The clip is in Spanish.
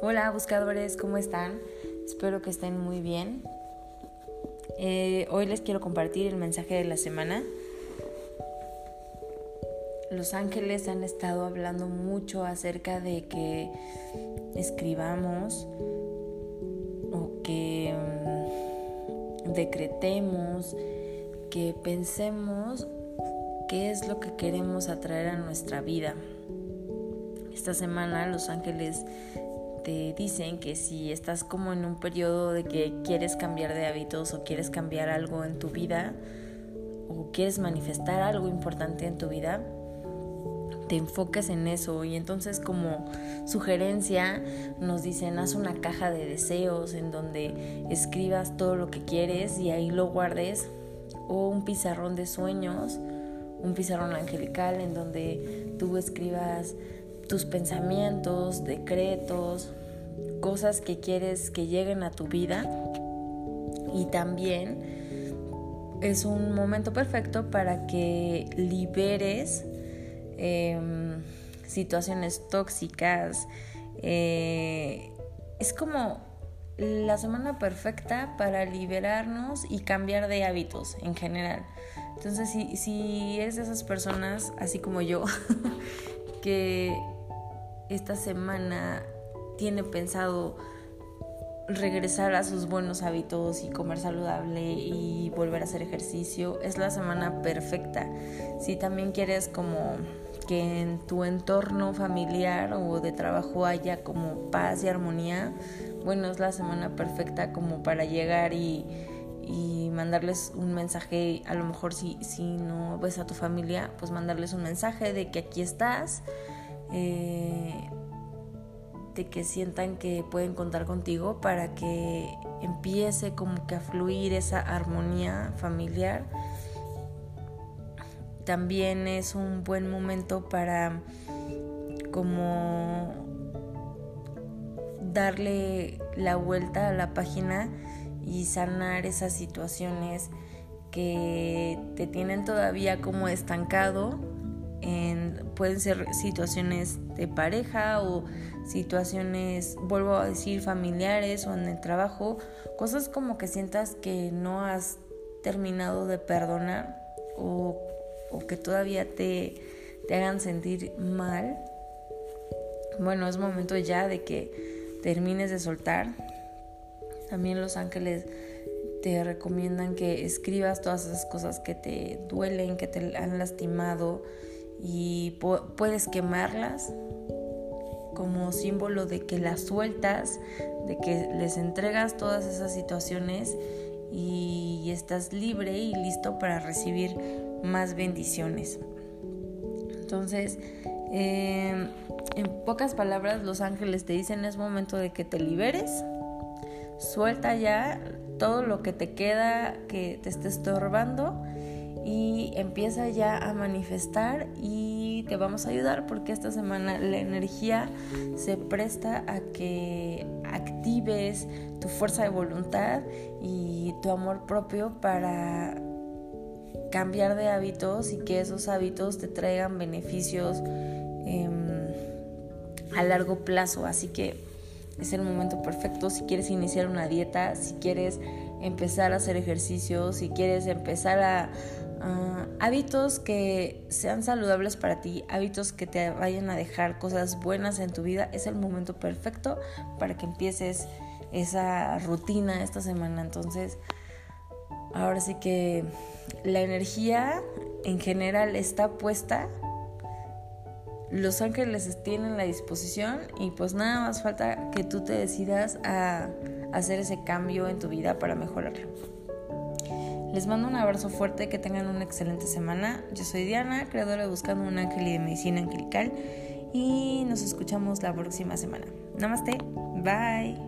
Hola buscadores, ¿cómo están? Espero que estén muy bien. Eh, hoy les quiero compartir el mensaje de la semana. Los ángeles han estado hablando mucho acerca de que escribamos o que mm, decretemos, que pensemos qué es lo que queremos atraer a nuestra vida. Esta semana los ángeles te dicen que si estás como en un periodo de que quieres cambiar de hábitos o quieres cambiar algo en tu vida o quieres manifestar algo importante en tu vida, te enfoques en eso. Y entonces como sugerencia nos dicen haz una caja de deseos en donde escribas todo lo que quieres y ahí lo guardes o un pizarrón de sueños, un pizarrón angelical en donde tú escribas tus pensamientos, decretos, cosas que quieres que lleguen a tu vida y también es un momento perfecto para que liberes em, situaciones tóxicas. Eh, es como la semana perfecta para liberarnos y cambiar de hábitos en general. Entonces, si, si de esas personas, así como yo, que esta semana tiene pensado regresar a sus buenos hábitos y comer saludable y volver a hacer ejercicio, es la semana perfecta. Si también quieres como que en tu entorno familiar o de trabajo haya como paz y armonía, bueno, es la semana perfecta como para llegar y, y mandarles un mensaje, a lo mejor si, si no ves a tu familia, pues mandarles un mensaje de que aquí estás, eh, de que sientan que pueden contar contigo para que empiece como que a fluir esa armonía familiar. También es un buen momento para como darle la vuelta a la página y sanar esas situaciones que te tienen todavía como estancado pueden ser situaciones de pareja o situaciones, vuelvo a decir, familiares o en el trabajo, cosas como que sientas que no has terminado de perdonar o, que todavía te, te hagan sentir mal. Bueno, es momento ya de que termines de soltar. También los ángeles te recomiendan que escribas todas esas cosas que te duelen, que te han lastimado, y puedes quemarlas como símbolo de que las sueltas, de que les entregas todas esas situaciones y estás libre y listo para recibir más bendiciones. Entonces, em, en pocas palabras, los ángeles te dicen es momento de que te liberes, suelta ya todo lo que te queda que te esté estorbando y empieza ya a manifestar y te vamos a ayudar porque esta semana la energía se presta a que actives tu fuerza de voluntad y tu amor propio para cambiar de hábitos y que esos hábitos te traigan beneficios em, a largo plazo. Así que es el momento perfecto si quieres iniciar una dieta, si quieres empezar a hacer ejercicio, si quieres empezar a, hábitos que sean saludables para ti, hábitos que te vayan a dejar cosas buenas en tu vida, es el momento perfecto para que empieces esa rutina esta semana. Entonces, ahora sí que la energía en general está puesta. Los ángeles tienen la disposición y pues nada más falta que tú te decidas a hacer ese cambio en tu vida para mejorarlo. Les mando un abrazo fuerte, que tengan una excelente semana. Yo soy Diana, creadora de Buscando un Ángel y de Medicina Angelical y nos escuchamos la próxima semana. Namaste, bye.